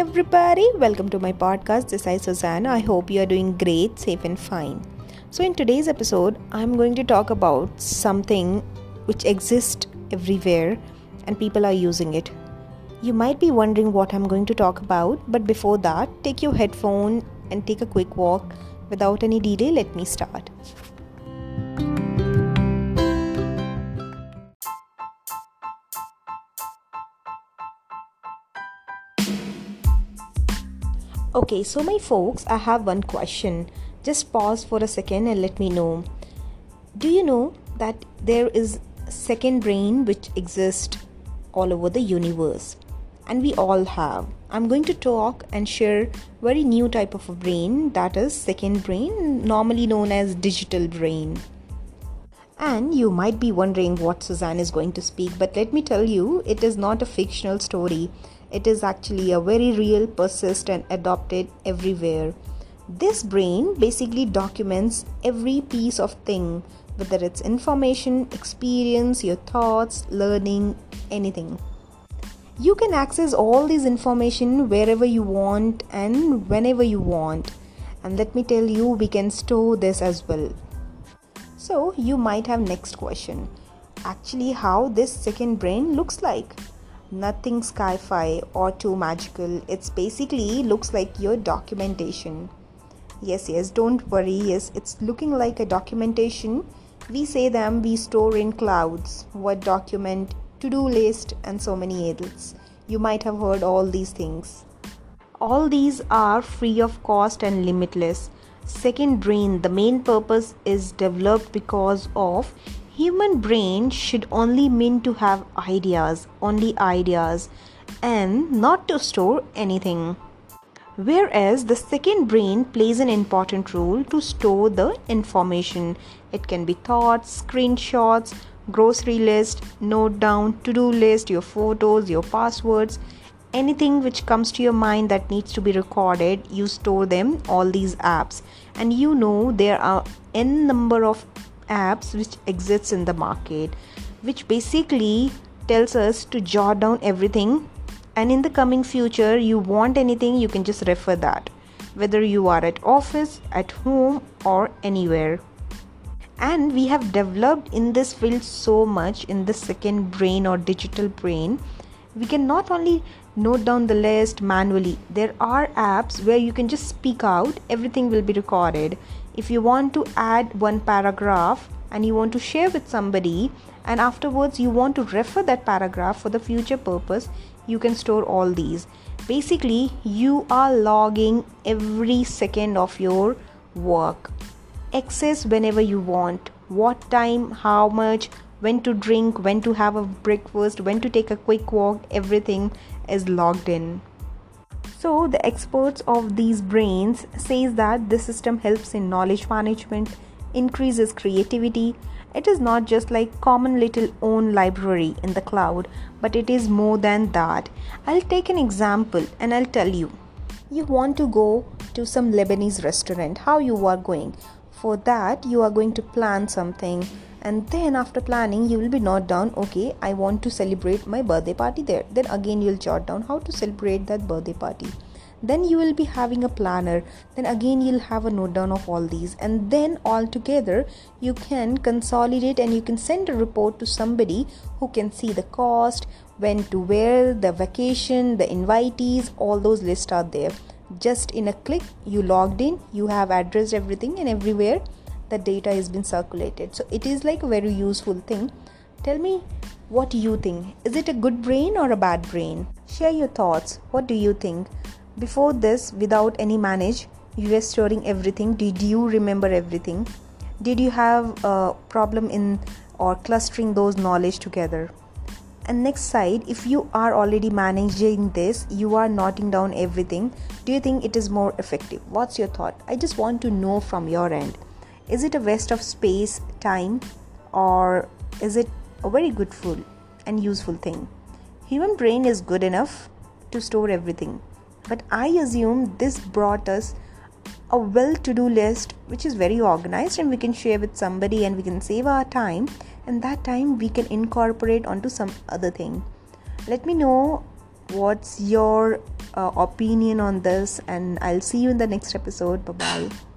everybody, welcome to my podcast. This is Suzanne. I hope you are doing great, safe, and fine. So, in today's episode, I'm going to talk about something which exists everywhere and people are using it. You might be wondering what I'm going to talk about, but before that, take your headphone and take a quick walk. Without any delay, let me start. Okay, so my folks, I have one question. Just pause for a second and let me know. Do you know that there is second brain which exists all over the universe? And we all have. I'm going to talk and share very new type of a brain that is second brain, normally known as digital brain. And you might be wondering what Suzanne is going to speak, but let me tell you, it is not a fictional story it is actually a very real, persist, and adopted everywhere. This brain basically documents every piece of thing, whether it's information, experience, your thoughts, learning, anything. You can access all this information wherever you want and whenever you want. And let me tell you, we can store this as well. So, you might have next question. Actually, how this second brain looks like nothing sci-fi or too magical. It's basically looks like your documentation. Yes yes don't worry. Yes it's looking like a documentation. We say them we store in clouds. What document to-do list and so many else. You might have heard all these things. All these are free of cost and limitless. Second brain the main purpose is developed because of human brain should only mean to have ideas, only ideas, and not to store anything. Whereas the second brain plays an important role to store the information. It can be thoughts, screenshots, grocery list, note down, to do list, your photos, your passwords, anything which comes to your mind that needs to be recorded, you store them, all these apps. And you know there are n number of apps which exists in the market which basically tells us to jot down everything. And in the coming future you want anything you can just refer that whether you are at office at home or anywhere. And we have developed in this field so much in the second brain or digital brain we can not only note down the list manually there are apps where you can just speak out everything will be recorded if you want to add one paragraph and you want to share with somebody and afterwards you want to refer that paragraph for the future purpose you can store all these. Basically you are logging every second of your work. Access whenever you want. What time how much when to drink when to have a breakfast when to take a quick walk everything is logged in so the experts of these brains says that this system helps in knowledge management, increases creativity. It is not just like common little own library in the cloud, but it is more than that. I'll take an example and I'll tell you. You want to go to some Lebanese restaurant, how you are going. For that, you are going to plan something and then after planning you will be note down. Okay i want to celebrate my birthday party there. Then again you'll jot down how to celebrate that birthday party. Then you will be having a planner. Then again you'll have a note down of all these. And then all together you can consolidate and you can send a report to somebody who can see the cost when to where the vacation the invitees all those lists are there. Just in a click you logged in you have addressed everything and everywhere the data has been circulated. So it is like a very useful thing. Tell me what you think. Is it a good brain or a bad brain? Share your thoughts. What do you think? Before this without any manage you were storing everything. Did you remember everything? Did you have a problem in or clustering those knowledge together? And next side if you are already managing this you are noting down everything do you think it is more effective? What's your thought? I just want to know from your end is it a waste of space, time, or is it a very good food and useful thing? Human brain is good enough to store everything, but I assume this brought us a well to do list which is very organized and we can share with somebody and we can save our time and that time we can incorporate onto some other thing. Let me know what's your uh, opinion on this and i'll see you in the next episode. Bye bye